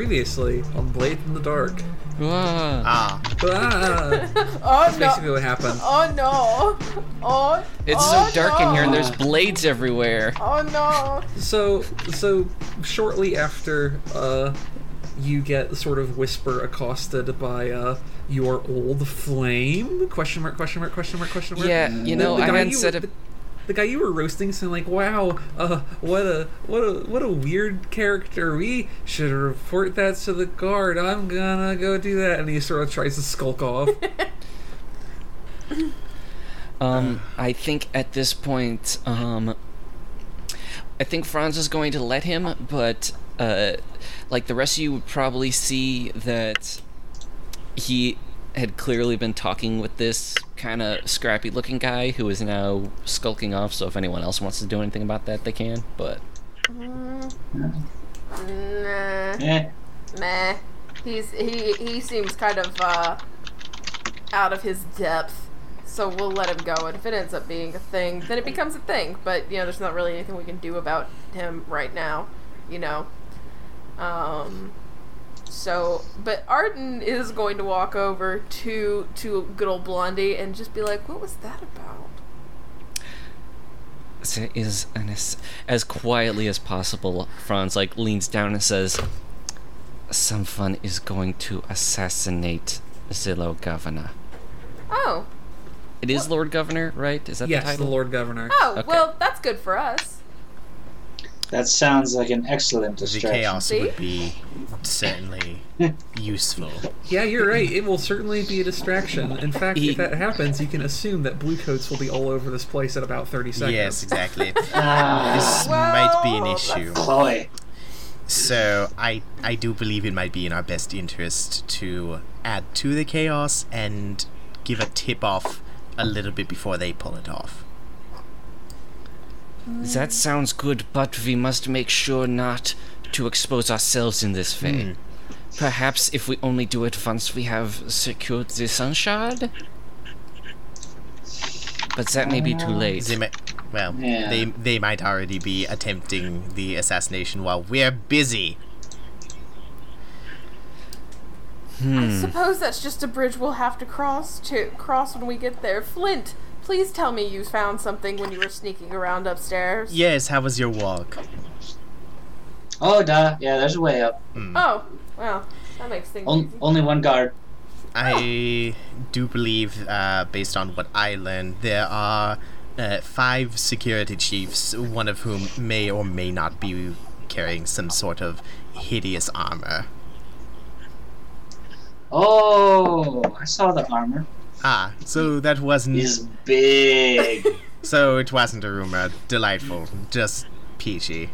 previously on Blade in the Dark. Ah, Ah, Ah, Oh that's no! basically what happened. Oh no! Oh. it's oh, so dark in here and there's blades everywhere. Oh no! So, so shortly after, uh, you get sort of whisper accosted by uh, your old flame? Question mark? Question mark? Question mark? Question mark? Yeah, you know, The I hadn't you- said it. the, the guy you were roasting, saying like, "Wow, uh, what a what a what a weird character. We should report that to the guard. I'm gonna go do that." And he sort of tries to skulk off. Um, I think at this point, um, I think Franz is going to let him, but uh, like the rest of you would probably see that he had clearly been talking with this kind of scrappy looking guy who is now skulking off. So if anyone else wants to do anything about that, they can. But Nah. Eh, Meh. He's he he seems kind of uh out of his depth. So we'll let him go. And if it ends up being a thing, then it becomes a thing. But you know, there's not really anything we can do about him right now. You know. Um. So, but Arden is going to walk over to to good old Blondie and just be like, "What was that about?" there is an as, as quietly as possible. Franz like leans down and says, "Someone is going to assassinate Zillow Governor." Oh, It is Lord Governor, right? Is that yes, the the title? Lord Governor. oh, Okay. well, that's good for us. That sounds like an excellent the distraction. chaos See? would be certainly useful. Yeah, you're right. It will certainly be a distraction. In fact, He- if that happens, you can assume that blue coats will be all over this place at about 30 seconds. Yes, exactly. Ah, this might be an issue. Chloe. So I I do believe it might be in our best interest to add to the chaos and give a tip off a little bit before they pull it off. That sounds good, but we must make sure not to expose ourselves in this way. Hmm. Perhaps if we only do it once we have secured the sunshard? But that may be too late. They might, well, Yeah. they they might already be attempting the assassination while we're busy. Hmm. I suppose that's just a bridge we'll have to cross to cross when we get there. Flint, please tell me you found something when you were sneaking around upstairs. Yes, how was your walk? Oh, duh. Yeah, there's a way up. Oh, well, that makes things On- easy. only one guard. I do believe, uh, based on what I learned, there are uh, five security chiefs, one of whom may or may not be carrying some sort of hideous armor. Oh, I saw the armor. Ah, so that wasn't. He's big. So it wasn't a rumor. Delightful. Just peachy.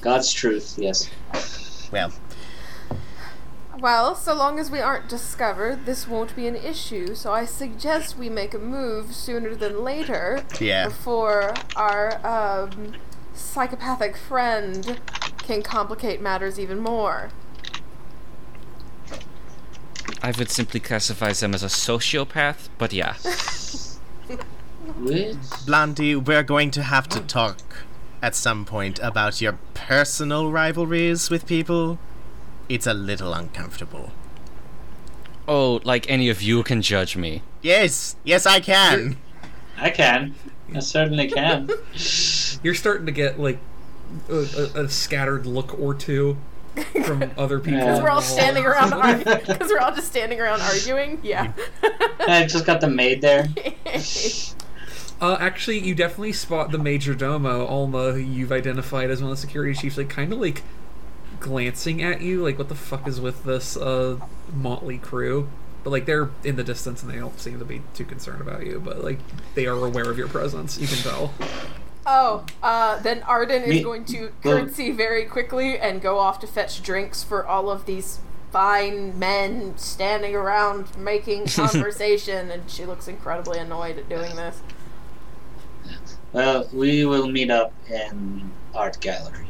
God's truth, yes. Well, Well, so long as we aren't discovered, this won't be an issue. So I suggest we make a move sooner than later yeah. before our um, psychopathic friend can complicate matters even more. I would simply classify them as a sociopath, but yeah. Which? Blondie, we're going to have to talk at some point about your personal rivalries with people. It's a little uncomfortable. Oh, like any of you can judge me. Yes, yes, I can. I can. I certainly can. You're starting to get like a, a, a scattered look or two from other people. Yeah. We're all standing around arguing because we're all just standing around arguing. Yeah. I just got the maid there. Uh, actually, you definitely spot the major domo, Alma, who you've identified as one of the security chiefs, like kind of like glancing at you, like what the fuck is with this uh, motley crew? But like they're in the distance and they don't seem to be too concerned about you. But like they are aware of your presence. You can tell. Oh, uh, then Arden is Me- going to curtsy very quickly and go off to fetch drinks for all of these fine men standing around making conversation, and she looks incredibly annoyed at doing this. Well, we will meet up in art gallery.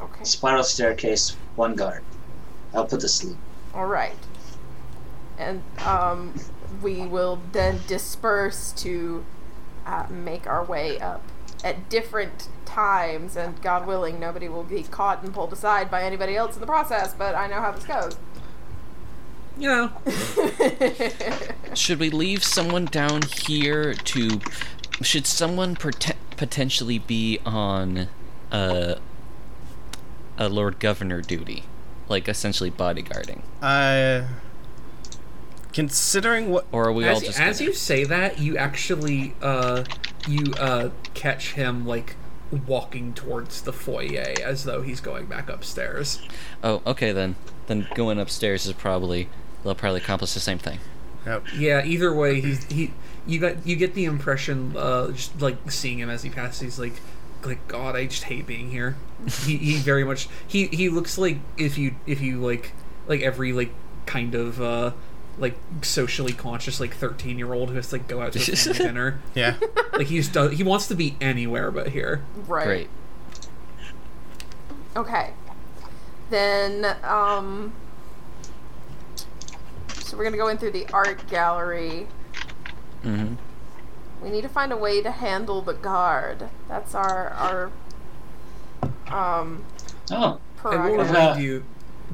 Okay. Spiral staircase, one guard. I'll put to sleep. All right. And um, we will then disperse to uh, make our way up at different times, and God willing, nobody will be caught and pulled aside by anybody else in the process. But I know how this goes. You know, Should we leave someone down here to? Should someone prote- potentially be on uh, a Lord Governor duty, like essentially bodyguarding, Uh, considering what or are we all just as gonna- you say that, you actually uh, you uh, catch him like walking towards the foyer as though he's going back upstairs. Oh, okay then. Then going upstairs is probably they'll probably accomplish the same thing. oh, Yeah, either way, he's he. You got you get the impression, uh, just like seeing him as he passes, he's like, like God, I just hate being here. he he very much he he looks like if you if you like like every like kind of uh like socially conscious like thirteen year old who has to like go out to a family dinner. yeah. Like he's do- he wants to be anywhere but here. right. Great. Okay. Then, um. So we're gonna go in through the art gallery. mm-hmm. We need to find a way to handle the guard. That's our our um Oh, I will prerogative. remind you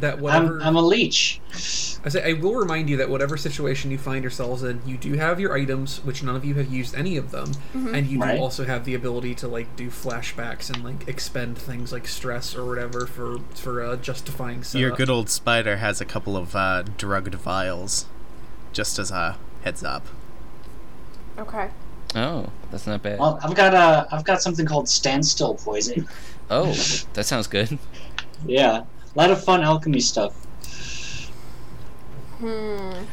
that whatever I'm, I'm a leech. I say I will remind you that whatever situation you find yourselves in, you do have your items, which none of you have used any of them, and you Right. do also have the ability to like do flashbacks and like expend things like stress or whatever for for uh, justifying. Setup. Your good old spider has a couple of uh, drugged vials, just as a heads up. Okay. Oh, that's not bad. Well, I've got a, I've got something called standstill poison. Oh, that sounds good. Yeah, a lot of fun alchemy stuff. Hmm.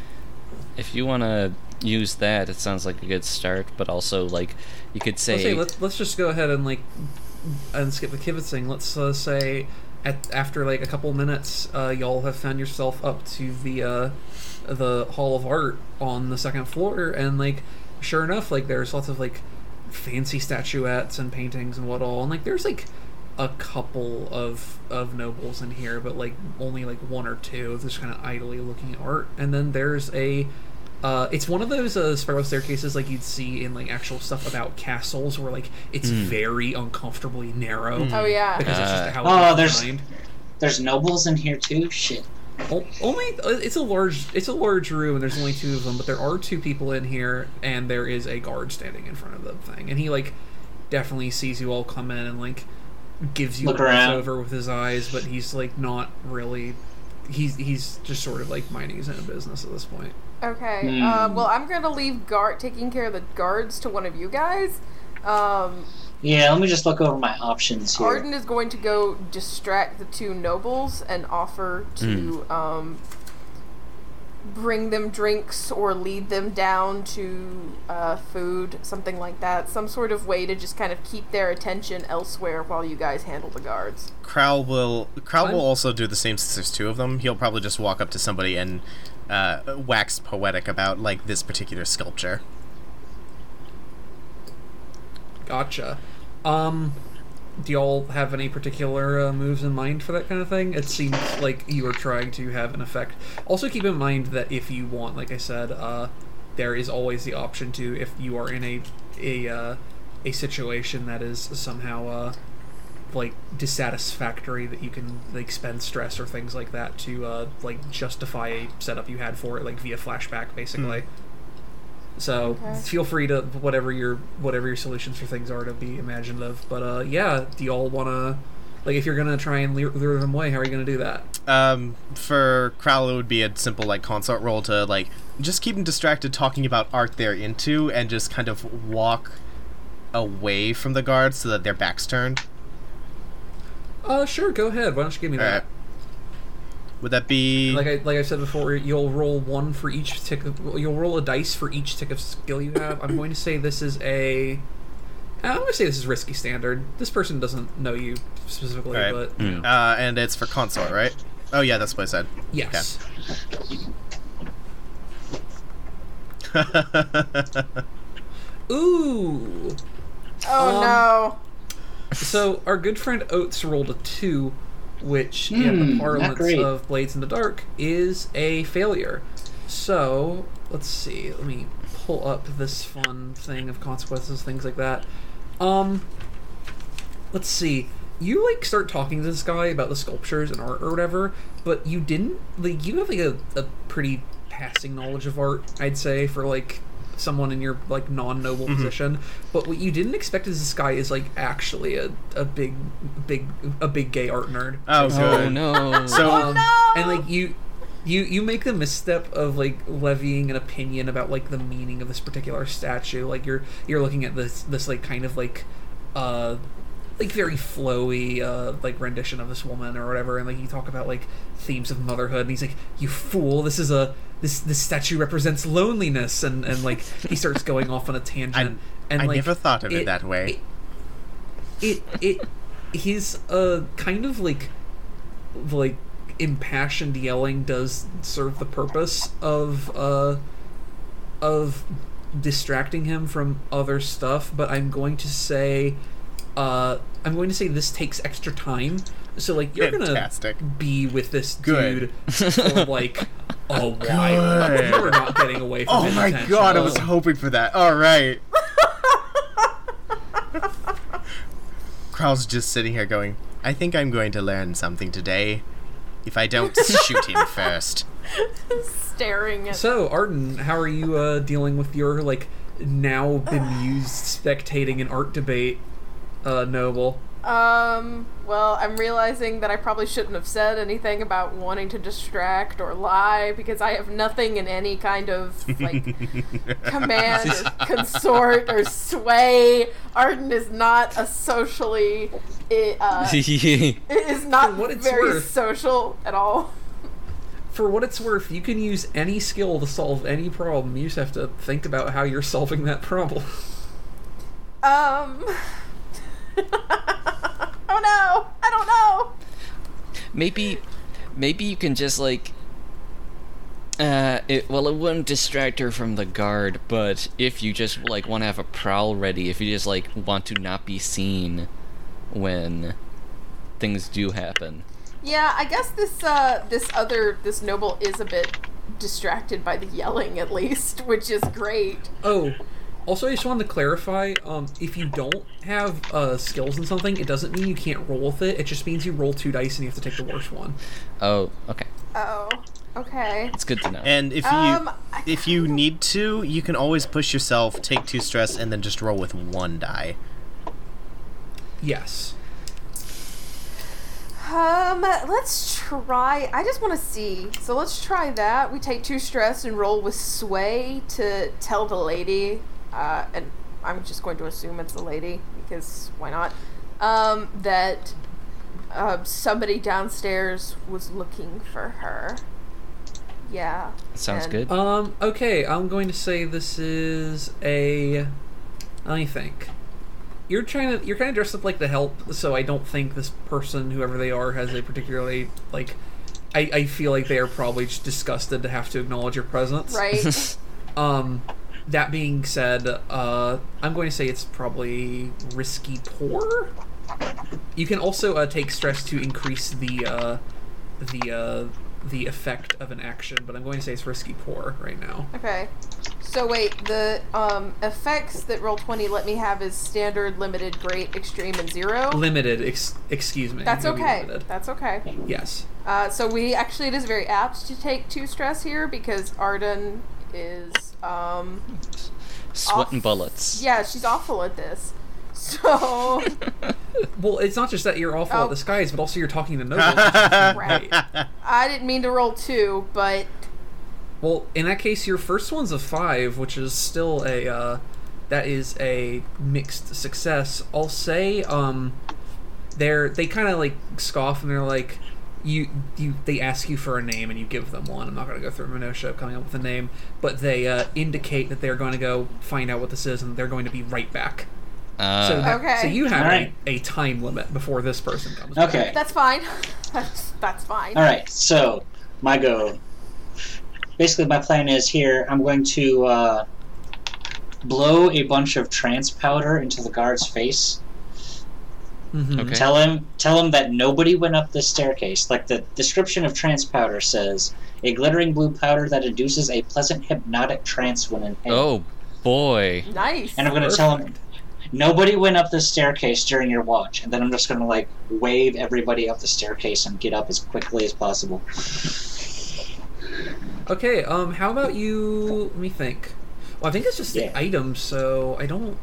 If you want to use that, it sounds like a good start. But also, like, you could say, Let's say let's let's just go ahead and like and skip the kibitzing. Let's uh, say at after like a couple minutes, uh, y'all have found yourself up to the uh, the Hall of Art on the second floor, and like sure enough, like there's lots of like fancy statuettes and paintings and what all, and like there's like a couple of of nobles in here, but like only like one or two just kind of idly looking at art, and then there's a uh, it's one of those uh, spiral staircases like you'd see in like actual stuff about castles, where like it's very uncomfortably narrow Oh yeah. because it's Uh, just how Oh, it's there's- designed. There's nobles in here too. Shit. O- Only uh, it's a large it's a large room and there's only two of them, but there are two people in here and there is a guard standing in front of the thing, and he like definitely sees you all come in and like gives you Look a once over with his eyes, but he's like not really. He's he's just sort of like minding his own business at this point. Okay. Hmm. Uh, well, I'm gonna leave guard taking care of the guards to one of you guys. Um, Yeah, let me just look over my options here. Arden is going to go distract the two nobles and offer to um, bring them drinks or lead them down to uh, food, something like that. Some sort of way to just kind of keep their attention elsewhere while you guys handle the guards. Crowl will Crowl will also do the same since there's two of them. He'll probably just walk up to somebody and uh, wax poetic about like this particular sculpture. Gotcha. Um, do y'all have any particular uh, moves in mind for that kind of thing? It seems like you are trying to have an effect. Also, keep in mind that if you want, like I said, uh, there is always the option to, if you are in a a uh, a situation that is somehow uh, like dissatisfactory, that you can like spend stress or things like that to uh, like justify a setup you had for it, like via flashback, basically. So Okay. feel free to whatever your whatever your solutions for things are to be imaginative. But uh, yeah, do y'all want to like if you're gonna try and lure, lure them away? How are you gonna do that? Um, for Crowl, it would be a simple like consort roll to like just keep them distracted talking about art they're into and just kind of walk away from the guards so that their backs turned. Uh, sure, go ahead. Why don't you give me All that? right. Would that be Like I like I said before, you'll roll one for each tick. Of, you'll roll a dice for each tick of skill you have. I'm going to say this is a. I'm going to say this is risky standard. This person doesn't know you specifically, All right. but Mm. uh, and it's for consort, right? Oh yeah, that's what I said. yes. Ooh. Oh Um, no! So our good friend Oates rolled a two, which in Hmm, the parlance of Blades in the Dark is a failure. So let's see. Let me pull up this fun thing of consequences, things like that. Um, let's see. You like start talking to this guy about the sculptures and art or whatever, but you didn't like you have like a, a pretty passing knowledge of art, I'd say, for like someone in your like non-noble position. But what you didn't expect is this guy is like actually a, a big big a big gay art nerd. Oh, Oh no. So Um, no! And like you, you you make the misstep of like levying an opinion about like the meaning of this particular statue. Like you're you're looking at this this like kind of like uh like very flowy uh like rendition of this woman or whatever and like you talk about like themes of motherhood and he's like you fool this is a this this statue represents loneliness and and like he starts going off on a tangent and I like never thought of it that way. it it his uh kind of like like impassioned yelling does serve the purpose of uh of distracting him from other stuff but i'm going to say uh i'm going to say this takes extra time so like you're Fantastic. gonna be with this Good. dude for like a while Good. you're not getting away from Oh my attention. god, I was hoping for that. All right. Kral's just sitting here going, I think I'm going to learn something today. If I don't shoot him first. Staring at. So, Arden, how are you uh, dealing with your like now bemused spectating an art debate, uh, Noble? Um, well, I'm realizing that I probably shouldn't have said anything about wanting to distract or lie because I have nothing in any kind of like command or consort or sway. Arden is not a socially i- uh, it is not very worth. social at all. For what it's worth, you can use any skill to solve any problem. You just have to think about how you're solving that problem. Um. oh no! I don't know. maybe maybe you can just like uh it, well it wouldn't distract her from the guard but if you just like want to have a prowl ready if you just like want to not be seen when things do happen Yeah, I guess this uh this other this noble is a bit distracted by the yelling at least, which is great. Oh, also, I just wanted to clarify: um, if you don't have uh, skills in something, it doesn't mean you can't roll with it. It just means you roll two dice and you have to take the worst one. oh okay Oh, okay. it's good to know And if you Um, I if you need to, you can always push yourself, take two stress, and then just roll with one die. Yes. Um, let's try. I just want to see. So let's try that. We take two stress and roll with sway to tell the lady. Uh, and I'm just going to assume it's a lady because why not? Um, that uh, somebody downstairs was looking for her. Yeah. sounds and- good Um. Okay, I'm going to say this is a. Let me think. You're trying to. You're kind of dressed up like the help, so I don't think this person, whoever they are, has a particularly like. I, I feel like they are probably just disgusted to have to acknowledge your presence. Right. Um. That being said, uh, I'm going to say it's probably risky poor. You can also uh, take stress to increase the uh, the uh, the effect of an action, but I'm going to say it's risky poor right now. Okay. So wait, the um effects that roll twenty let me have is standard, limited, great, extreme, and zero. Limited, ex- excuse me. That's okay. That's okay. Yes. Uh, so we actually it is very apt to take two stress here because Arden is um sweating off- bullets yeah she's awful at this. So Well, it's not just that you're awful Oh. at disguise, but also you're talking to nobles. right. I didn't mean to roll two, but well, in that case, your first one's a five, which is still a uh, that is a mixed success. I'll say, um, they're they kind of like scoff and they're like, you you they ask you for a name and you give them one. I'm not going to go through minutia of coming up with a name, but they uh, indicate that they're going to go find out what this is and they're going to be right back. uh, So, that- Okay. so you have Alright. a, a time limit before this person comes. back. Okay. that's fine. That's that's fine. All right. So my go. Basically, my plan is here. I'm going to uh, blow a bunch of trance powder into the guard's face. Mhm. Okay. Tell him, tell him that nobody went up the staircase. Like the description of trance powder says, a glittering blue powder that induces a pleasant hypnotic trance when inhaled. oh boy Nice. And I'm going to tell him, nobody went up the staircase during your watch, and then I'm just gonna like wave everybody up the staircase and get up as quickly as possible. Okay, um, how about you? Let me think. Well, I think it's just the Yeah. item, so I don't.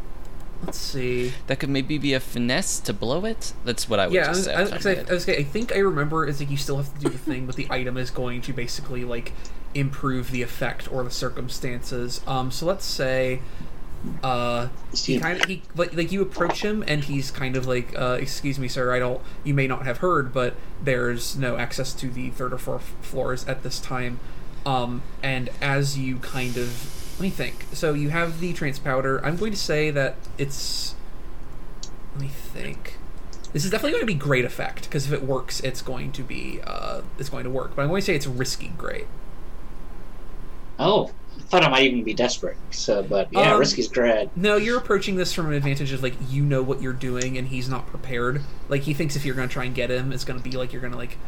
Let's see. That could maybe be a finesse to blow it. That's what I would Yeah, I, just was, say. I, was, top I, of was, I think I remember is like you still have to do the thing, but the item is going to basically like improve the effect or the circumstances. Um, so let's say, uh, he kind of he like, like you approach him and he's kind of like, uh, excuse me, sir, I don't. You may not have heard, but there's no access to the third or fourth floors at this time. Um, and as you kind of let me think. So you have the trance powder. I'm going to say that it's. Let me think. This is definitely going to be great effect because if it works, it's going to be uh, it's going to work. But I'm going to say it's risky great. Oh, I thought I might even be desperate. So, but yeah, Um, risky's great. No, you're approaching this from an advantage of like you know what you're doing and he's not prepared. Like he thinks if you're going to try and get him, it's going to be like you're going to like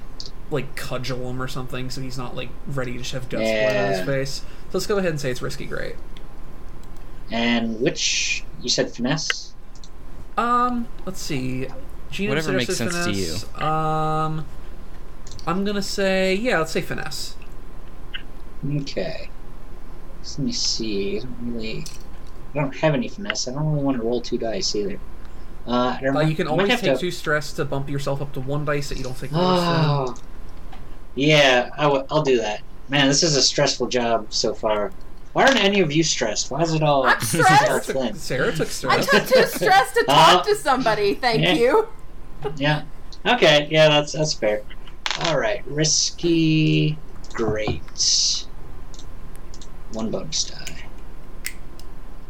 like cudgel him or something, so he's not like ready to shove dust blood on his face. So let's go ahead and say it's risky great. And which you said finesse? Um, let's see. Gino Whatever makes suggested sense to you. Um, I'm gonna say yeah. Let's say finesse. Okay. Let me see. I don't really. I don't have any finesse. I don't really want to roll two dice either. Uh, Uh, you can I always take to- two stress to bump yourself up to one dice that you don't take the worst in. Oh. Yeah, I w- I'll do that. Man, this is a stressful job so far. Why aren't any of you stressed? Why is it all? I'm stressed. Took- Sarah took I stress. took too stressed to Uh, talk to somebody. Thank yeah. you. Yeah. Okay. Yeah, that's that's fair. All right. Risky. Great. One bonus die.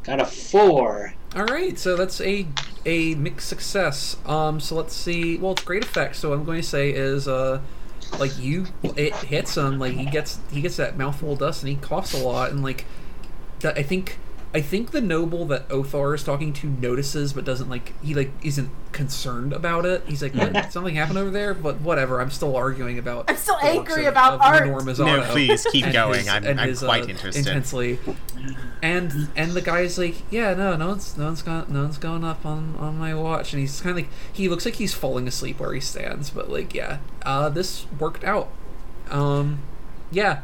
Got a four. All right, so that's a a mixed success. Um, so let's see. Well, it's great effect. So what I'm going to say is, uh, like you, it hits him. Like he gets he gets that mouthful of dust, and he coughs a lot. And like, that I think I think the noble that Othar is talking to notices, but doesn't like he like isn't concerned about it. He's like, what? something happened over there, but whatever. I'm still arguing about. I'm still angry of- about of art. Lenore No, please keep and going. his- I'm, and I'm his, uh, quite interested. Intensely, and and the guy's like, yeah, no, no one's no one's gone no one's going up on on my watch, and he's kind of like he looks like he's falling asleep where he stands, but like, yeah, uh, this worked out. Um, yeah,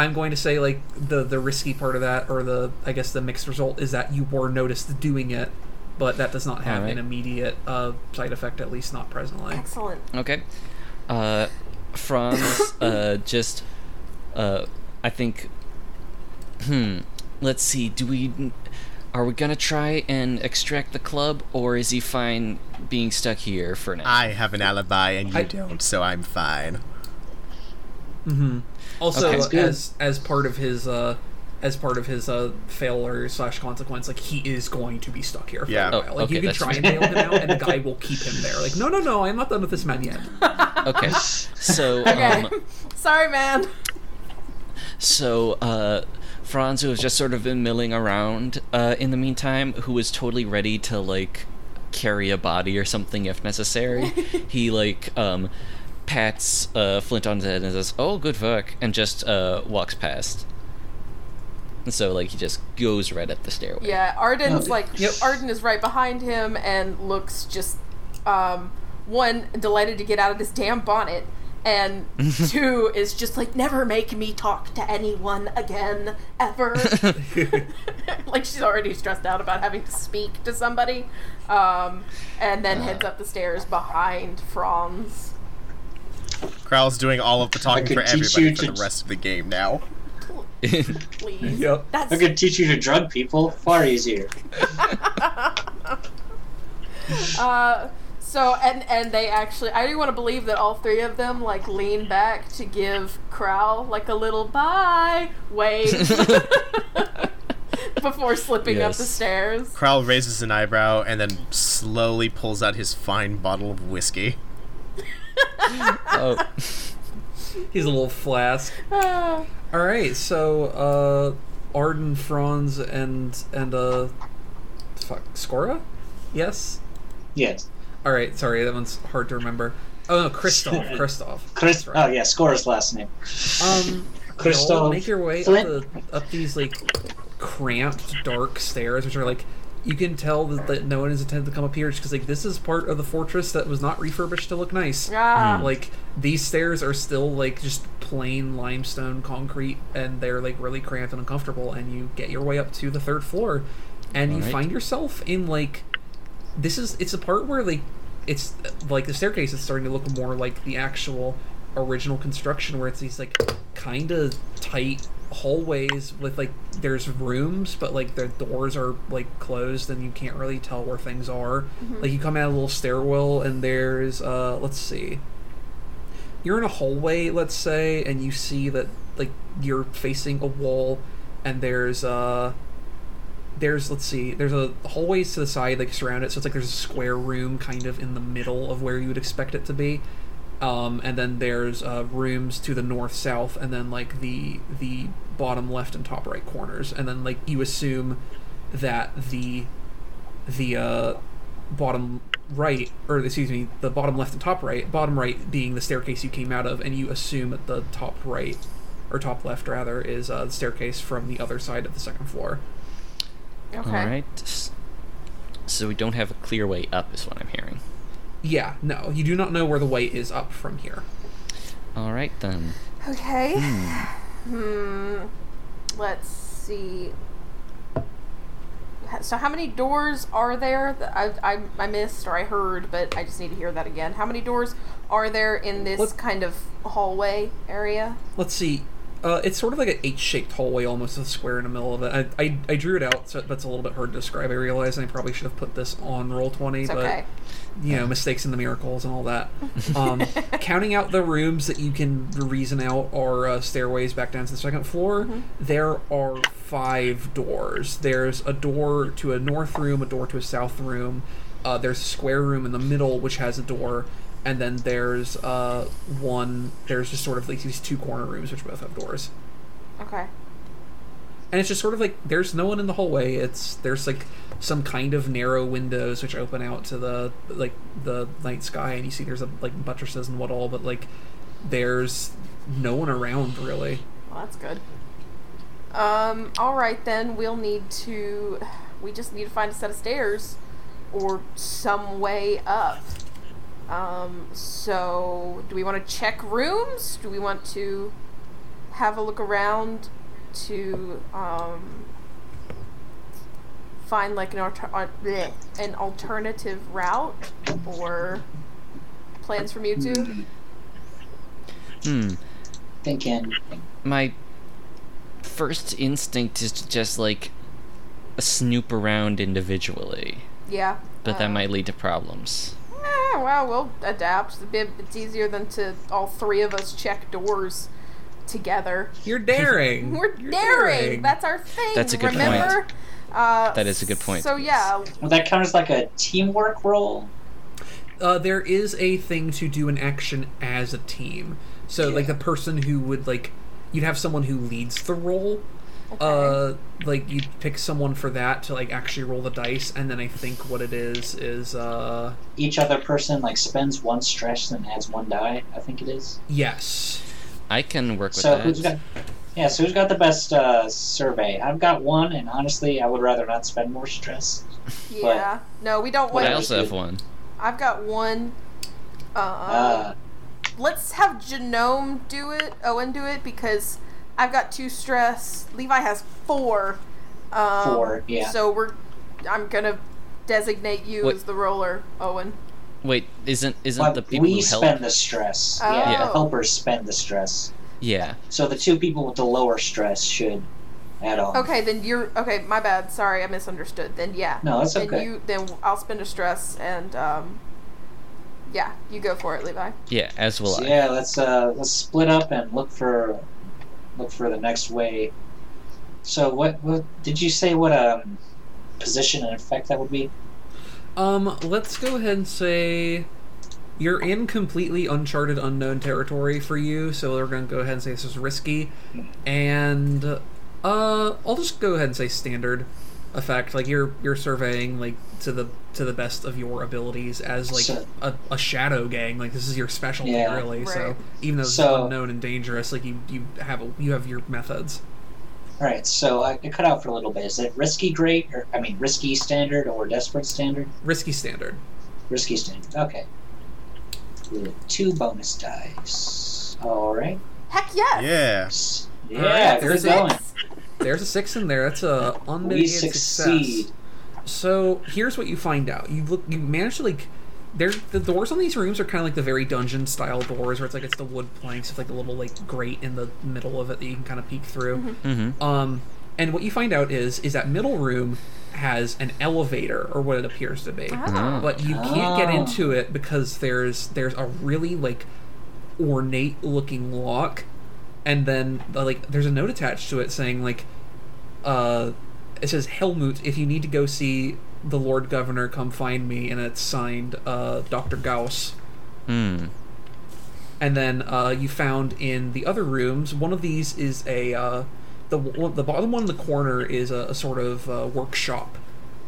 I'm going to say like the the risky part of that, or the I guess the mixed result is that you were noticed doing it, but that does not have Alright. an immediate uh, side effect, at least not presently. Excellent. Okay. Uh, Franz, uh, just, uh, I think, hmm, let's see, do we, are we gonna try and extract the club, or is he fine being stuck here for now? I have an alibi and you I- don't, so I'm fine. Mm hmm Also, Okay. As as part of his uh, as part of his uh, failure slash consequence, like he is going to be stuck here for Yeah. a while. Oh, like you can that's try and bail him out, and the guy will keep him there. Like, no, no, no, I'm not done with this man yet. okay. So, Okay. um, Sorry, man. So, uh, Franz, who has just sort of been milling around uh, in the meantime, who is totally ready to, like, carry a body or something if necessary, he, like, um, pats uh, Flint on the head and says, Oh, good work, and just uh, walks past. And so, like, he just goes right up the stairway. Yeah, Arden's Oh. like Yep. Arden is right behind him and looks just um one delighted to get out of this damn bonnet and two is just like never make me talk to anyone again ever like she's already stressed out about having to speak to somebody um and then heads up the stairs behind Franz Krell's doing all of the talking for teach everybody for to- the rest of the game now. please Yep. that's I could teach you to drug people far easier. Uh, so and and they actually, I do want to believe that all three of them like lean back to give Crow like a little bye wave before slipping up the stairs. Krell raises an eyebrow and then slowly pulls out his fine bottle of whiskey. Oh, He's a little flask. Ah, All right, so uh, Arden, Franz, and and uh, fuck, Skora, yes. Yes. All right, sorry, that one's hard to remember. Oh no, Christoph, Christoph. Chris. That's right. Oh yeah, Score's last name. Um, Christoph y'all make your way up, the, up these like cramped, dark stairs, which are like you can tell that, that no one is intended to come up here just because like this is part of the fortress that was not refurbished to look nice. Ah, Like these stairs are still like just plain limestone concrete, and they're like really cramped and uncomfortable. And you get your way up to the third floor, and you Alright. find yourself in like this is it's a part where like it's like the staircase is starting to look more like the actual original construction where it's these like kind of tight hallways with like there's rooms but like the doors are like closed and you can't really tell where things are. Like you come out a little stairwell and there's uh let's see. You're in a hallway let's say and you see that like you're facing a wall and there's uh there's let's see there's a hallways to the side like surround it so it's like there's a square room kind of in the middle of where you would expect it to be um, and then there's uh, rooms to the north south and then like the the bottom left and top right corners and then like you assume that the the uh, bottom right or excuse me the bottom left and top right bottom right being the staircase you came out of and you assume that the top right or top left rather is uh, the staircase from the other side of the second floor okay. All right. So we don't have a clear way up, is what I'm hearing. Yeah no you do not know where the way is up from here All right then. Okay. Hmm. Let's see. So, how many doors are there that I, I, I missed or I heard, but I just need to hear that again? How many doors are there in this What- kind of hallway area? let's see uh, it's sort of like an H-shaped hallway, almost a square in the middle of it. I, I, I drew it out, so that's a little bit hard to describe. I realize, and I probably should have put this on roll twenty, It's but okay. You know, mistakes and the miracles and all that. Um, counting out the rooms that you can reason out are uh, stairways back down to the second floor. There are five doors. There's a door to a north room, a door to a south room. Uh, there's a square room in the middle which has a door, and then there's uh, one. There's just sort of like these two corner rooms which both have doors. Okay. And it's just sort of like there's no one in the hallway. It's there's like some kind of narrow windows which open out to the like the night sky, and you see there's a, like buttresses and what all, but like there's no one around really. Well, that's good. Um, alright then, we'll need to. We just need to find a set of stairs or some way up. Um, so, do we want to check rooms? Do we want to have a look around to um, find like an, alter- uh, bleh, an alternative route or plans from you two? Hmm. Thinking. My first instinct is to just like snoop around individually, Yeah. but that uh, might lead to problems. Eh, well, we'll adapt. It's, bit, it's easier than to all three of us check doors together. You're daring. We're You're daring. That's our thing. That's a good point. Uh, That is a good point. So yeah, Well, that counts as like a teamwork role. uh, there is a thing to do an action as a team. So like the person who would like you'd have someone who leads the roll. Uh, like you'd pick someone for that to like actually roll the dice, and then I think what it is is uh Each other person like spends one stress and adds one die. I think it is. yes. I can work with So that. who's got? Yeah, so who's got the best uh, survey? I've got one, and honestly, I would rather not spend more stress. yeah. No, we don't But want. I Whatever. also have one. I've got one. Uh, Uh, let's have Genome do it. Owen do it because I've got two stress. Levi has four. Um, Four, yeah. So we're. I'm gonna designate you What- as the roller, Owen. Wait, isn't isn't but the people we who help? spend the stress. Oh. Yeah, Yeah. the helpers spend the stress. Yeah. So the two people with the lower stress should add on. Okay, then you're okay. My bad. Sorry, I misunderstood. Then yeah. No, that's then okay. you then I'll spend a stress and um. Yeah, you go for it, Levi. Yeah, as will So I. yeah, let's uh let's split up and look for look for the next way. So what what did you say? What um position and effect that would be? Um, let's go ahead and say you're in completely uncharted, unknown territory for you. So we're gonna go ahead and say this is risky, and uh, I'll just go ahead and say standard effect. Like you're you're surveying like to the to the best of your abilities as like So- a, a shadow gang. Like this is your specialty, Yeah. really. So even though it's So- unknown and dangerous, like you you have a, you have your methods. All right, so I cut out for a little bit. Is it risky great, or I mean risky standard or desperate standard? Risky standard. Risky standard. Okay. With two bonus dice. All right. Heck yes. Yeah. Yeah, Alright, good there's going. Six. There's a six in there. That's a We unmitigated succeed. success. So here's what you find out. You look. You manage to like. There, the doors on these rooms are kind of like the very dungeon style doors, where it's like it's the wood planks with like a little like grate in the middle of it that you can kind of peek through. Mm-hmm. Um, and what you find out is is that middle room has an elevator, or what it appears to be, Ah. but you can't get Oh. into it because there's there's a really like ornate looking lock, and then uh, like there's a note attached to it saying like, uh, it says Helmut, if you need to go see the Lord Governor, come find me, and it's signed uh, Doctor Gauss. Hmm. And then uh, you found in the other rooms, one of these is a uh, the the bottom one in the corner is a, a sort of uh, workshop,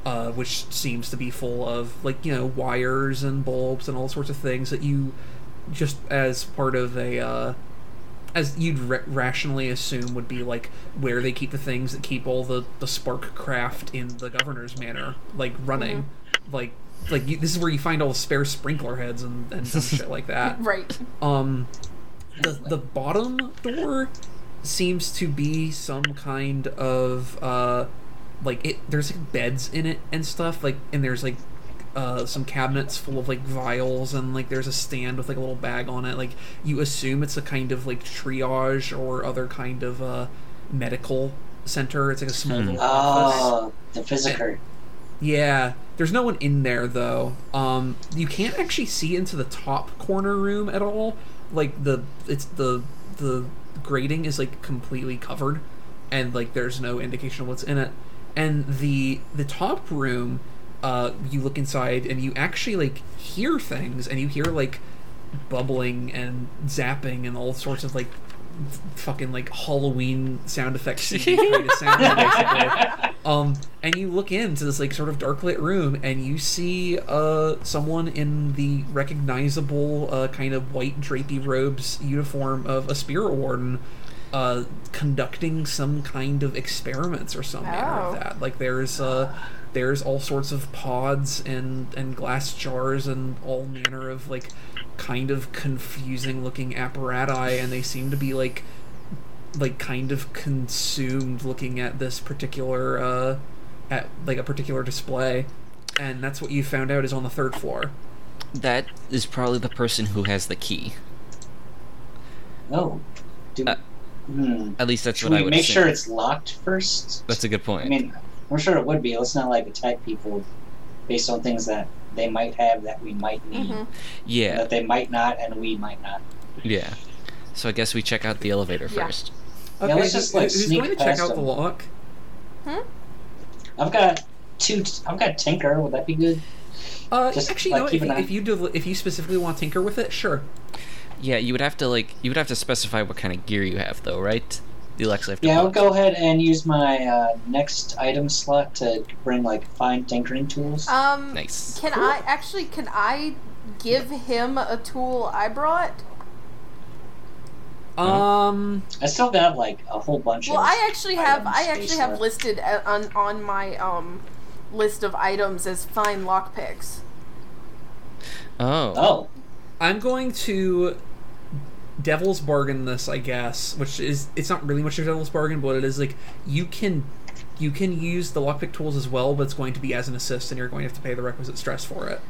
uh, which seems to be full of like you know wires and bulbs and all sorts of things that you just as part of a uh, as you'd ra- rationally assume would be like where they keep the things that keep all the the spark craft in the governor's manor like running, like. Like you, this is where you find all the spare sprinkler heads and, and dumb shit like that. Right. Um, the the bottom door seems to be some kind of uh, like it. There's like beds in it and stuff. Like and there's like uh some cabinets full of like vials and like there's a stand with like a little bag on it. Like you assume it's a kind of like triage or other kind of uh medical center. It's like a small Hmm. little office. Oh, the physical. Yeah, there's no one in there though. Um, you can't actually see into the top corner room at all. Like the it's the the grating is like completely covered, and like there's no indication of what's in it. And the the top room, uh, you look inside and you actually like hear things, and you hear like bubbling and zapping and all sorts of like f- fucking like Halloween sound effects sound basically. Um, and you look into this like sort of dark lit room, and you see uh someone in the recognizable uh, kind of white drapey robes uniform of a spirit warden, uh, conducting some kind of experiments or some manner Oh. of that. Like there's uh there's all sorts of pods and and glass jars and all manner of like kind of confusing looking apparati, and they seem to be like like kind of consumed looking at this particular uh at like a particular display and that's what you found out is on the third floor That is probably the person who has the key. Oh. Do, Uh, hmm. At least that's Should what I we would make assume. sure it's locked first? That's a good point. I mean, I'm sure it would be. Let's not like attack people based on things that they might have that we might need, Mhm. yeah, that they might not, and we might not. yeah. So I guess we check out the elevator Yeah. first. Yeah, let's just, like, who's sneak going to check past out the them. lock I've got two. I've got Tinker. Would that be good? uh Just, actually like, no if, you- if you do if you specifically want tinker with it sure Yeah, you would have to like you would have to specify what kind of gear you have though, right? You'll actually have to. Yeah, I'll go ahead and use my uh, next item slot to bring like fine tinkering tools. Um, Nice. Can I actually? Can I give him a tool I brought? um I still got like a whole bunch Well, of. I actually have. I actually have on- listed uh, on on my um list of items as fine lockpicks. Oh. Oh, i'm going to devil's bargain this i guess which is it's not really much of a devil's bargain but it is like you can you can use the lockpick tools as well but it's going to be as an assist and you're going to have to pay the requisite stress for it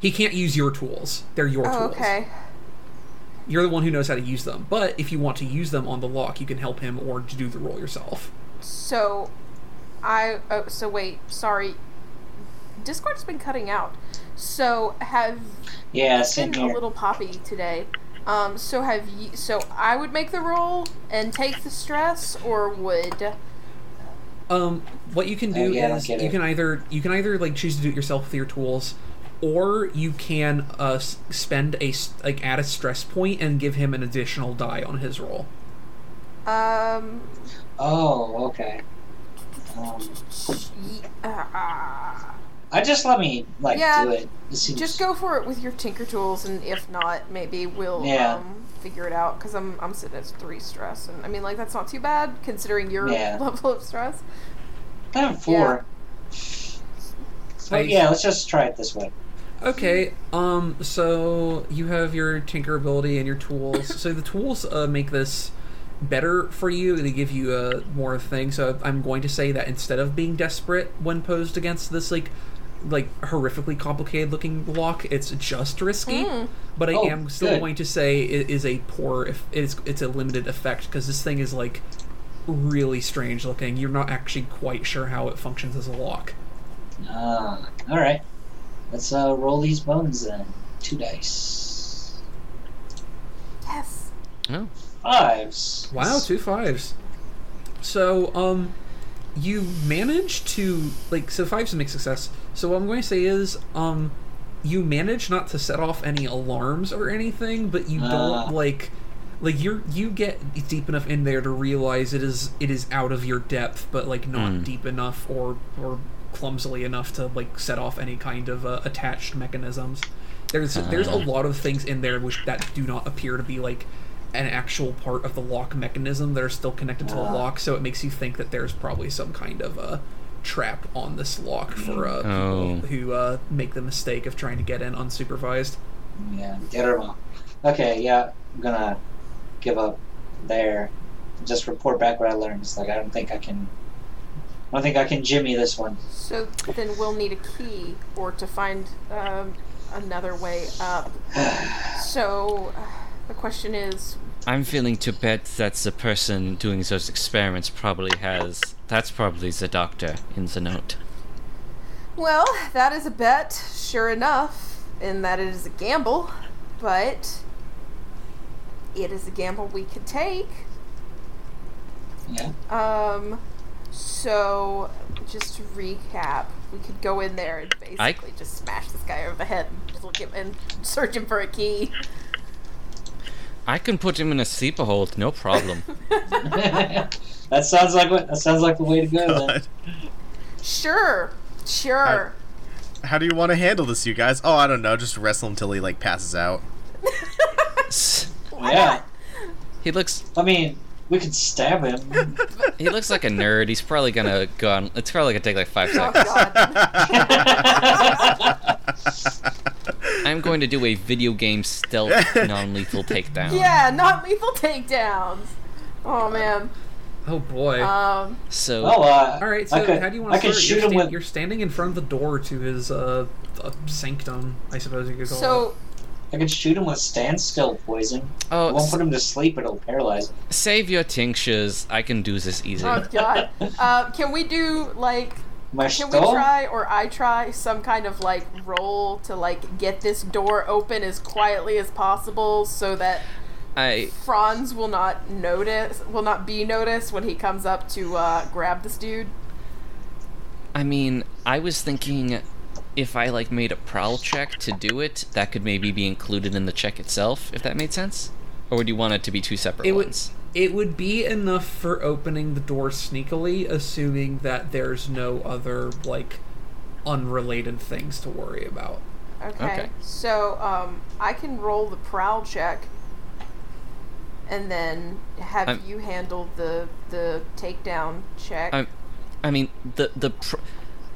he can't use your tools they're your Oh, tools okay. you're the one who knows how to use them. But if you want to use them on the lock, you can help him or do the roll yourself. So, I. Oh, so wait. Sorry. Discord's been cutting out. So have yeah, been a little poppy today. Um, so have you? So I would make the roll and take the stress, or would? Um, what you can do Oh, yeah, is you can either you can either like choose to do it yourself with your tools, or you can uh spend a like add a stress point and give him an additional die on his roll. Um. Oh, okay. Um, ye- uh, I just let me like Yeah, do it. It seems- just go for it with your tinker tools, and if not, maybe we'll Yeah. um, figure it out because I'm I'm sitting at three stress, and I mean like that's not too bad considering your Yeah. level of stress. I have four. But Nice. yeah, let's just try it this way. Okay, um, so you have your tinker ability and your tools. so the tools uh, make this better for you. They give you uh, more things. So I'm going to say that instead of being desperate when posed against this like like horrifically complicated looking lock, it's just risky. Mm. But I Oh, am still good. going to say it is a poor. If it's it's a limited effect because this thing is like really strange looking. You're not actually quite sure how it functions as a lock. Ah, all right. Let's uh, roll these bones then. Two dice. Yes. Oh, Fives. Wow, two fives. So, um, you managed to like so fives a mixed success. So what I'm going to say is, um, you manage not to set off any alarms or anything, but you Ah. don't like, like you're you get deep enough in there to realize it is it is out of your depth, but like not Mm. deep enough or or clumsily enough to like set off any kind of uh, attached mechanisms. There's there's a Ah. lot of things in there which that do not appear to be like an actual part of the lock mechanism that are still connected to the Ah. lock, so it makes you think that there's probably some kind of a trap on this lock for uh, people Oh. who uh, make the mistake of trying to get in unsupervised. Yeah, get her off. Okay, yeah, I'm gonna give up there. Just report back what I learned. It's like I don't think I can. I don't think I can jimmy this one. So then we'll need a key or to find um, another way up. So uh, the question is, I'm feeling to bet that the person doing those experiments probably has. That's probably the doctor in the note. well, that is a bet, sure enough, in that it is a gamble, but it is a gamble we could take. Yeah. Um, so just to recap, we could go in there and basically just smash this guy over the head and just look him and search him for a key. I can put him in a sleeper hold, no problem. that sounds like what. That sounds like the way to go. Then. Sure, sure. How do you want to handle this, you guys? Oh, I don't know. Just wrestle until he like passes out. Why Yeah. not? he looks I mean, we could stab him. he looks like a nerd. He's probably gonna go on. It's probably gonna take like five oh, seconds. god. I'm going to do a video game stealth non-lethal takedown. yeah, not lethal takedowns. Oh man. Oh boy! Um. So well, uh, All right, so could, how do you want to could start? shoot you're, him with. you're standing in front of the door to his uh, uh, sanctum, I suppose you could call it. So I could shoot him with standstill poison. I oh, won't s- put him to sleep. It'll paralyze him. save your tinctures. I can do this easy. oh god. Uh, can we do like? My Can we try or I try some kind of like roll to like get this door open as quietly as possible so that I Franz will not notice, will not be noticed when he comes up to uh, grab this dude. I mean, I was thinking if I like made a prowl check to do it, that could maybe be included in the check itself, if that made sense. Or would you want it to be two separate it would ones? It would be enough for opening the door sneakily, assuming that there's no other like unrelated things to worry about. Okay. Okay. So um, I can roll the prowl check, and then have I'm- you handle the the takedown check. I'm- I mean, the the pr-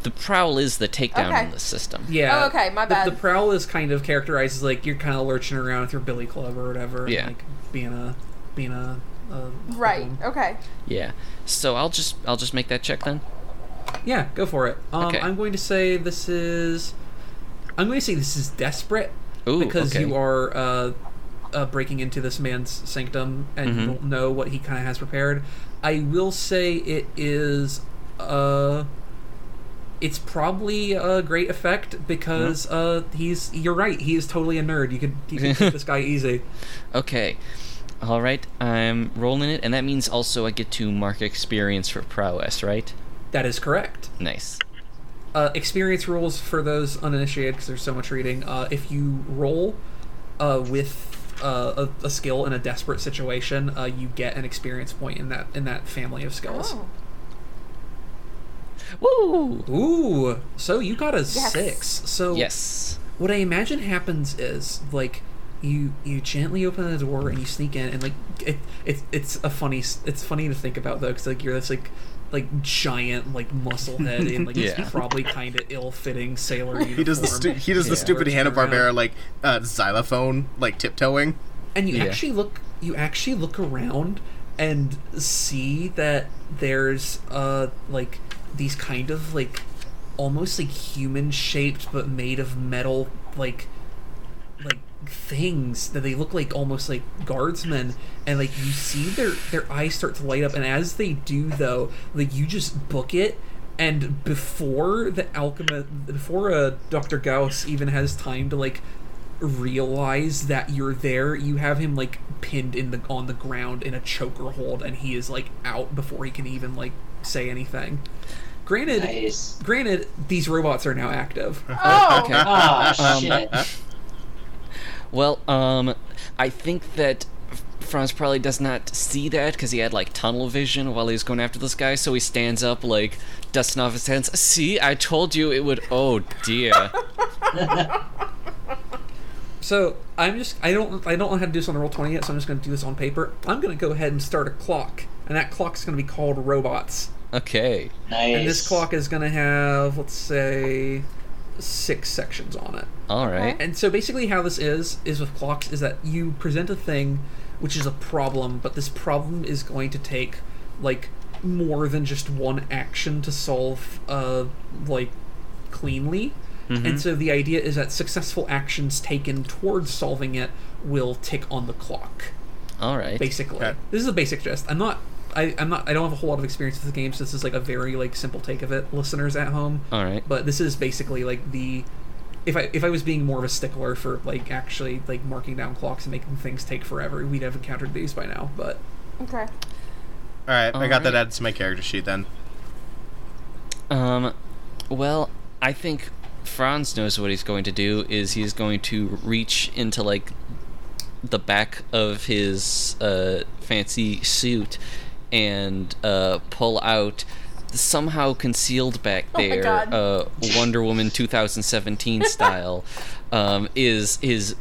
the prowl is the takedown Okay. in the system. Yeah. Oh, okay, my the- bad. The, prowl is kind of characterized as like you're kind of lurching around with your billy club or whatever. and, Yeah. like being a being a, a right. hoodlum. Okay. Yeah. So I'll just I'll just make that check then. Yeah, go for it. Um, Okay. I'm going to say this is. I'm going to say this is desperate Ooh, because okay. you are uh, uh, breaking into this man's sanctum and you Mhm. don't know what he kind of has prepared. I will say it is. Uh, it's probably a great effect because uh, he's. You're right. He is totally a nerd. You could you could take this guy easy. Okay. All right. I'm rolling it, and that means also I get to mark experience for prowess, right? That is correct. Nice. uh, experience rules for those uninitiated because there's so much reading. Uh, if you roll uh, with uh, a, a skill in a desperate situation, uh, you get an experience point in that in that family of skills. Oh. Woo! Ooh, so you got a six. So Yes. what I imagine happens is like you you gently open the door and you sneak in and like it, it it's a funny it's funny to think about though because like you're this like like giant like muscle head in like Yeah. this probably kind of ill-fitting sailor uniform. He does the stu- he does the stupid Hanna Barbera like uh, xylophone like tiptoeing. and you Yeah. actually look you actually look around and see that there's uh like these kind of like almost like human shaped but made of metal like like things that they look like almost like guardsmen and like you see their their eyes start to light up and as they do though like you just book it and before the alchemist before uh, dr gauss even has time to like realize that you're there you have him like pinned in the on the ground in a choker hold and he is like out before he can even like say anything granted Nice. granted these robots are now active Oh, Okay. Ah, Um, shit. Well, um, I think that Franz probably does not see that because he had like tunnel vision while he was going after this guy. So he stands up, like dusting off his hands. See, I told you it would. Oh dear. So I'm just I don't I don't know how to do this on the roll twenty yet, so I'm just gonna do this on paper. I'm gonna go ahead and start a clock. And that clock's gonna be called robots. Okay. nice. And this clock is gonna have, let's say, six sections on it. All right. And so basically how this is is with clocks is that you present a thing which is a problem, but this problem is going to take like more than just one action to solve uh like cleanly. And so the idea is that successful actions taken towards solving it will tick on the clock. All right. Basically. Okay. This is a basic gist. I'm not I, I'm not I don't have a whole lot of experience with the game, so this is like a very like simple take of it, listeners at home. All right. But this is basically like the if I if I was being more of a stickler for like actually like marking down clocks and making things take forever, we'd have encountered these by now. But okay. All right, I got that Alright. added to my character sheet then. Um, well, I think Franz knows what he's going to do. Is he's going to reach into like the back of his uh, fancy suit and uh, pull out somehow concealed back Oh there, God. uh, Wonder Woman 2017 style, um, is his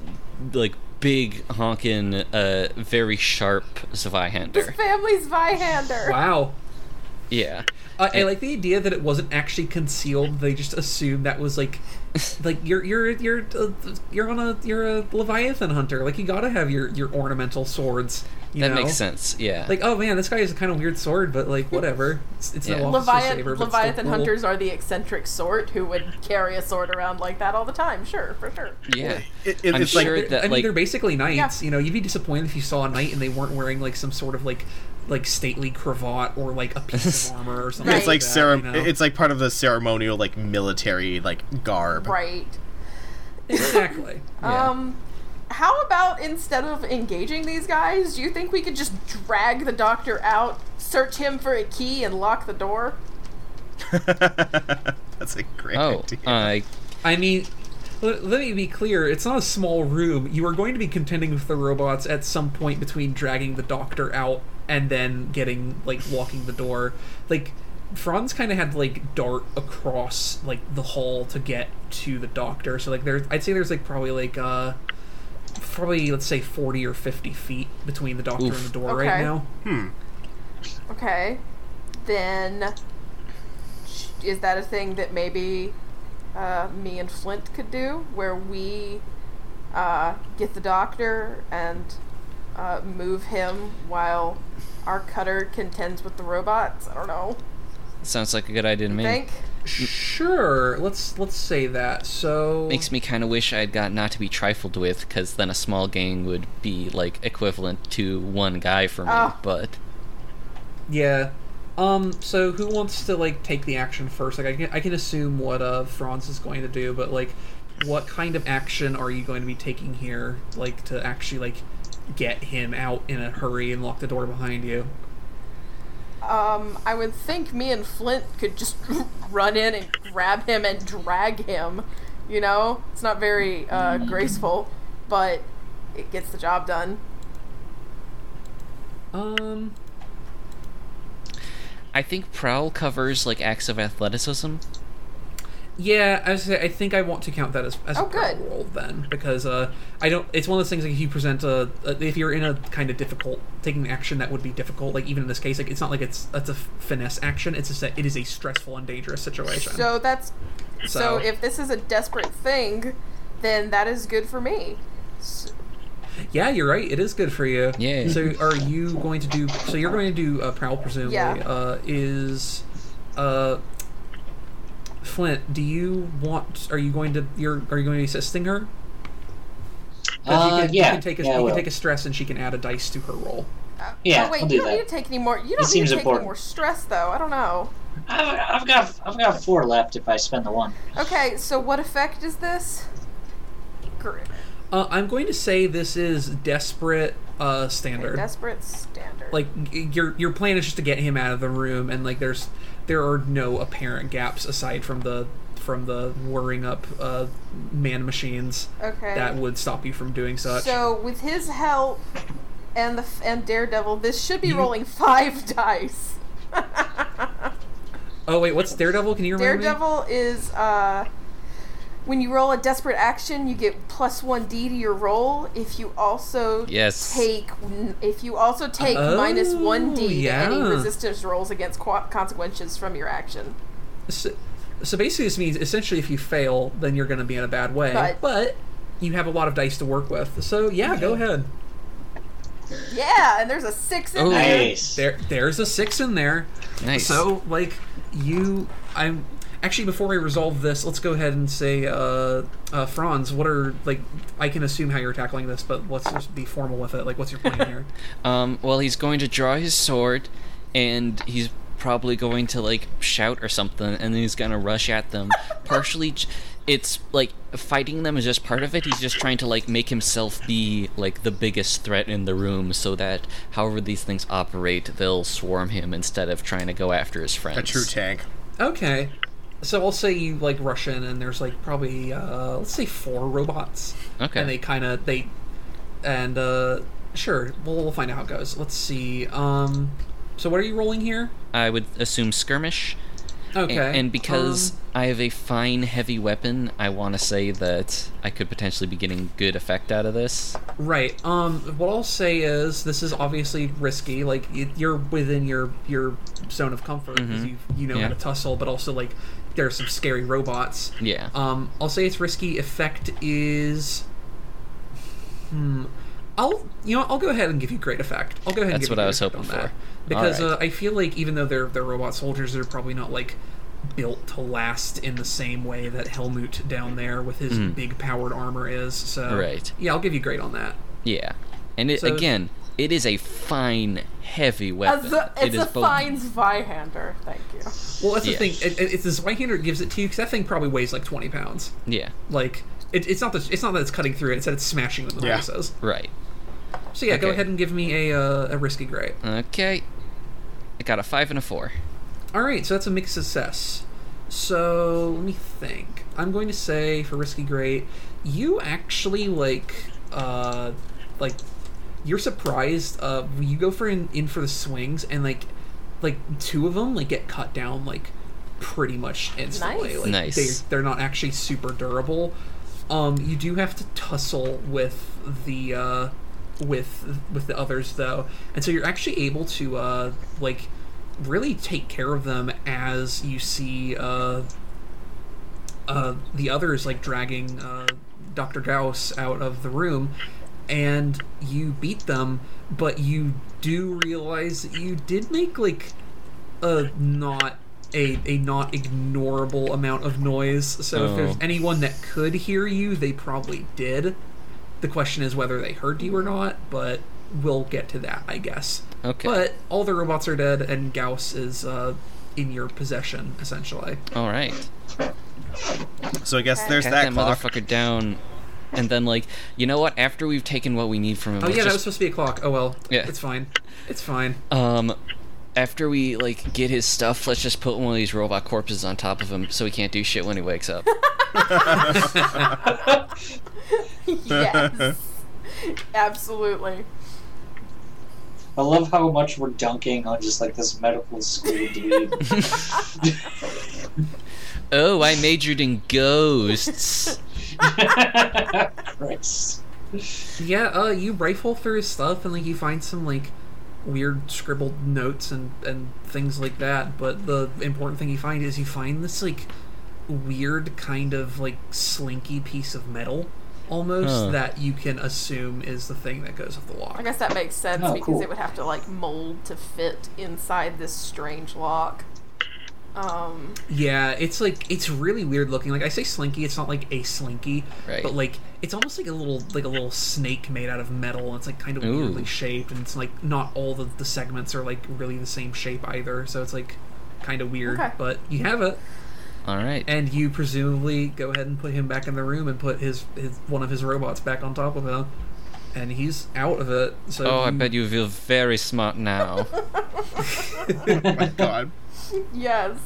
like big honkin', uh, very sharp His Zweihander. family's Zweihander. wow. Yeah. I, I like the idea that it wasn't actually concealed. They just assumed that was like, like you're you're you're uh, you're on a you're a leviathan hunter. Like you gotta have your your ornamental swords. You That know? makes sense. Yeah. Like oh man, this guy has a kind of weird sword, but like whatever. It's, it's Yeah. no officer Leviathan, saber, but Leviathan cool. hunters are the eccentric sort who would carry a sword around like that all the time. Sure, for sure. yeah. It, it, I'm it's sure like that- I mean, like- they're basically knights. Yeah. You know, you'd be disappointed if you saw a knight and they weren't wearing like some sort of like like stately cravat or like a piece of armor or something. Right. it's like that, cere- you know? it's like part of the ceremonial like military like garb. Right. exactly. Yeah. Um, how about instead of engaging these guys, do you think we could just drag the doctor out, search him for a key, and lock the door? That's a great Oh, idea. I I mean, let, let me be clear. It's not a small room. You are going to be contending with the robots at some point between dragging the doctor out and then getting like locking the door. Like Franz kind of had to like dart across like the hall to get to the doctor. So like there's, I'd say there's like probably like uh, probably let's say forty or fifty feet between the doctor Oof. and the door Okay. right now. hmm. Okay. Then, is that a thing that maybe uh, me and Flint could do, where we uh, get the doctor and uh, move him while our cutter contends with the robots? I don't know. sounds like a good idea to me. Think? Sure, let's let's say that. So Makes me kind of wish I'd got not to be trifled with, because then a small gang would be like equivalent to one guy for me. Oh. But Yeah. Um. So who wants to like take the action first? Like I can I can assume what uh Franz is going to do, but like, what kind of action are you going to be taking here? Like to actually like get him out in a hurry and lock the door behind you. Um, I would think me and Flint could just run in and grab him and drag him. You know, it's not very uh, graceful, but it gets the job done. Um. I think prowl covers like acts of athleticism. Yeah, I, say, I think I want to count that as, as Oh, a power good. roll then because uh, I don't. It's one of those things like if you present a, a if you're in a kind of difficult taking action that would be difficult. Like even in this case, like it's not like it's it's a finesse action. It's just that it is a stressful and dangerous situation. So that's so, So- if this is a desperate thing, then that is good for me. S- yeah, you're right. It is good for you. Yeah. So are you going to do? So you're going to do uh, prowl presumably. Yeah. Uh, is uh. Flint, do you want? Are you going to? You're. Are you going to be assisting her? Uh, you can, yeah, You can take a, yeah, you can take a stress, and she can add a dice to her roll. uh, Yeah, Oh, wait, I'll you do don't that. need to take any more. You don't need to take important. any more stress, though. I don't know. I, I've got I've got four left if I spend the one. Okay, so what effect is this? Uh, I'm going to say this is desperate uh, standard. Desperate standard. like your your plan is just to get him out of the room, and like there's there are no apparent gaps aside from the from the whirring up uh, man machines okay. that would stop you from doing such. So with his help and the and Daredevil, this should be You- rolling five dice. oh wait, what's Daredevil? Can you remember? me? Daredevil is uh when you roll a desperate action, you get plus one D to your roll. If you also Yes. take if you also take oh, minus one D to any resistance rolls against qu- consequences from your action. So, so basically, this means essentially if you fail, then you're going to be in a bad way. But- but you have a lot of dice to work with. So yeah, go mm-hmm. ahead. Yeah, and there's a six in Oh. there. Nice. There, there's a six in there. Nice. So, like, you, I'm actually before we resolve this, let's go ahead and say, uh, uh, Franz, what are like? I can assume how you're tackling this, but let's just be formal with it. Like, what's your plan here? Um, well, he's going to draw his sword, and he's probably going to like shout or something, and then he's gonna rush at them. Partially, j- it's like fighting them is just part of it. He's just trying to like make himself be like the biggest threat in the room, so that however these things operate, they'll swarm him instead of trying to go after his friends. A true tank. Okay, so I'll say you like rush in, and there's like probably uh, let's say four robots. Okay. And they kind of they, and uh, sure, we'll, we'll find out how it goes. Let's see. Um, so what are you rolling here? I would assume skirmish. Okay. And, because um, I have a fine heavy weapon, I want to say that I could potentially be getting good effect out of this. Right. Um. What I'll say is this is obviously risky. Like you're within your your zone of comfort because Mhm. you you know Yeah. how to tussle, but also like there are some scary robots. Yeah. Um. I'll say it's risky. Effect is. Hmm. I'll you know I'll go ahead and give you great effect. I'll go ahead. and That's give what you I was hoping for. that. because Alright. uh, I feel like even though they're they're robot soldiers, they're probably not like built to last in the same way that Helmut down there with his Mhm. big powered armor is. So Right. Yeah, I'll give you great on that. Yeah, and it So- again, it is a fine, heavy weapon. z- It it's is a both- fine Zweihander. Thank you. Well, that's Yeah. the thing. It, it, it's this right hander gives it to you because that thing probably weighs like twenty pounds. Yeah, Like it, it's not that it's not that it's cutting through it. It's that it's smashing them in the Yeah. faces. right. So yeah, go ahead and give me a uh, a risky great. Okay, I got a five and a four. All right, so that's a mixed success. So let me think. I'm going to say for risky great, you actually like uh like you're surprised. Uh, you go for in, in for the swings and like like two of them like get cut down like pretty much instantly. Nice. Like Nice. They, they're not actually super durable. Um, you do have to tussle with the uh, with with the others though, and so you're actually able to uh, like really take care of them as you see uh, uh, the others like dragging uh, Dr. Gauss out of the room, and you beat them, but you do realize that you did make like a not a, a not ignorable amount of noise. So if there's Oh. anyone that could hear you, they probably did. The question is whether they heard you or not, but we'll get to that, I guess. Okay. But all the robots are dead, and Gauss is uh, in your possession, essentially. All right. So I guess there's Pat that, that clock. motherfucker down, and then like, you know what? After we've taken what we need from him, Oh let's yeah, that was supposed to be a clock. Oh well. Yeah. It's fine. It's fine. um, after we like get his stuff, let's just put one of these robot corpses on top of him so he can't do shit when he wakes up. yes. Absolutely. I love how much we're dunking on just like this medical school dude. Oh, I majored in ghosts. Christ. Yeah, uh, you rifle through his stuff and like you find some like weird scribbled notes and and things like that. But the important thing you find is you find this like weird kind of like slinky piece of metal almost Huh. that you can assume is the thing that goes with the lock. I guess that makes sense Oh, because cool. it would have to like mold to fit inside this strange lock. Um, Yeah, it's like it's really weird looking. Like I say slinky, it's not like a slinky, Right. but like it's almost like a little like a little snake made out of metal. It's like kind of Ooh. weirdly shaped, and it's like not all the the segments are like really the same shape either. So it's like kind of weird. Okay. But you have it, All right. and you presumably go ahead and put him back in the room and put his his one of his robots back on top of him, and he's out of it. So Oh, I bet you feel very smart now. oh my god. yes.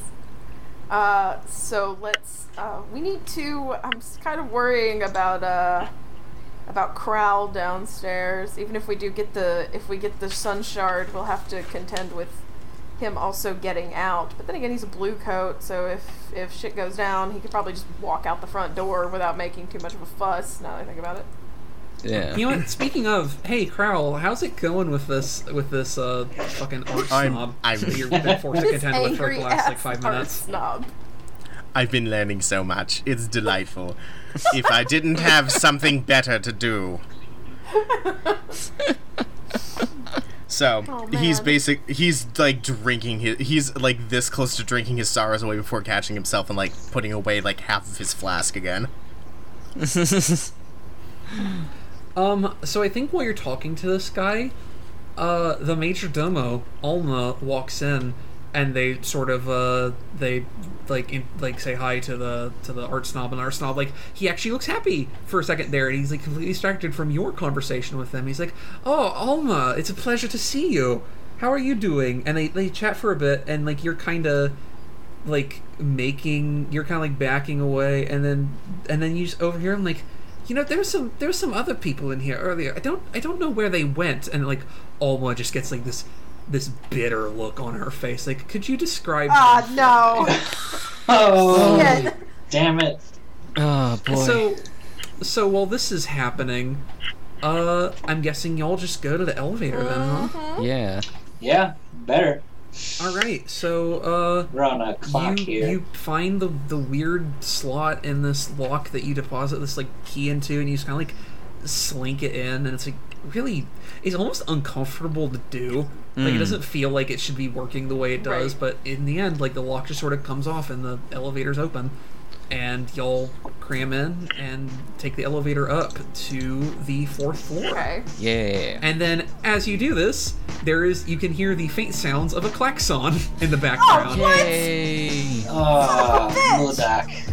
Uh, so let's. Uh, we need to. I'm kind of worrying about uh, about Crowl downstairs. Even if we do get the, if we get the Sun Shard, we'll have to contend with him also getting out. But then again, he's a blue coat, so if if shit goes down, he could probably just walk out the front door without making too much of a fuss. Now that I think about it. Yeah. You know what? Speaking of, hey Crowl, how's it going with this with this uh fucking art snob I'm- that you've been forced to contend with for the last like five minutes? Snob. I've been learning so much. It's delightful. if I didn't have something better to do. So Oh, he's basic. He's like drinking his. He's like this close to drinking his sorrows away before catching himself and like putting away like half of his flask again. Um, so I think while you're talking to this guy, uh, the major domo Alma walks in, and they sort of uh they like in, like say hi to the to the art snob and art snob like he actually looks happy for a second there and he's like completely distracted from your conversation with them. He's like oh alma it's a pleasure to see you. How are you doing? And they they chat for a bit and like you're kind of like making you're kind of like backing away and then and then you just overhear him like you know there's some there's some other people in here earlier i don't i don't know where they went and like alma just gets like this this bitter look on her face like could you describe Ah, them? no. Oh, Shit. damn it. oh boy. so so while this is happening uh i'm guessing y'all just go to the elevator then huh yeah. Yeah, better. All right so uh We're on a clock you, here. you find the the weird slot in this lock that you deposit this like key into, and you just kind of like slink it in, and it's like really, it's almost uncomfortable to do. Like it Mm. doesn't feel like it should be working the way it does, Right. but in the end, like the lock just sort of comes off and the elevator's open, and y'all cram in and take the elevator up to the fourth floor. Okay. Yeah. And then, as you do this, there is you can hear the faint sounds of a klaxon in the Oh, background. Yay. Oh, bitch. Modak.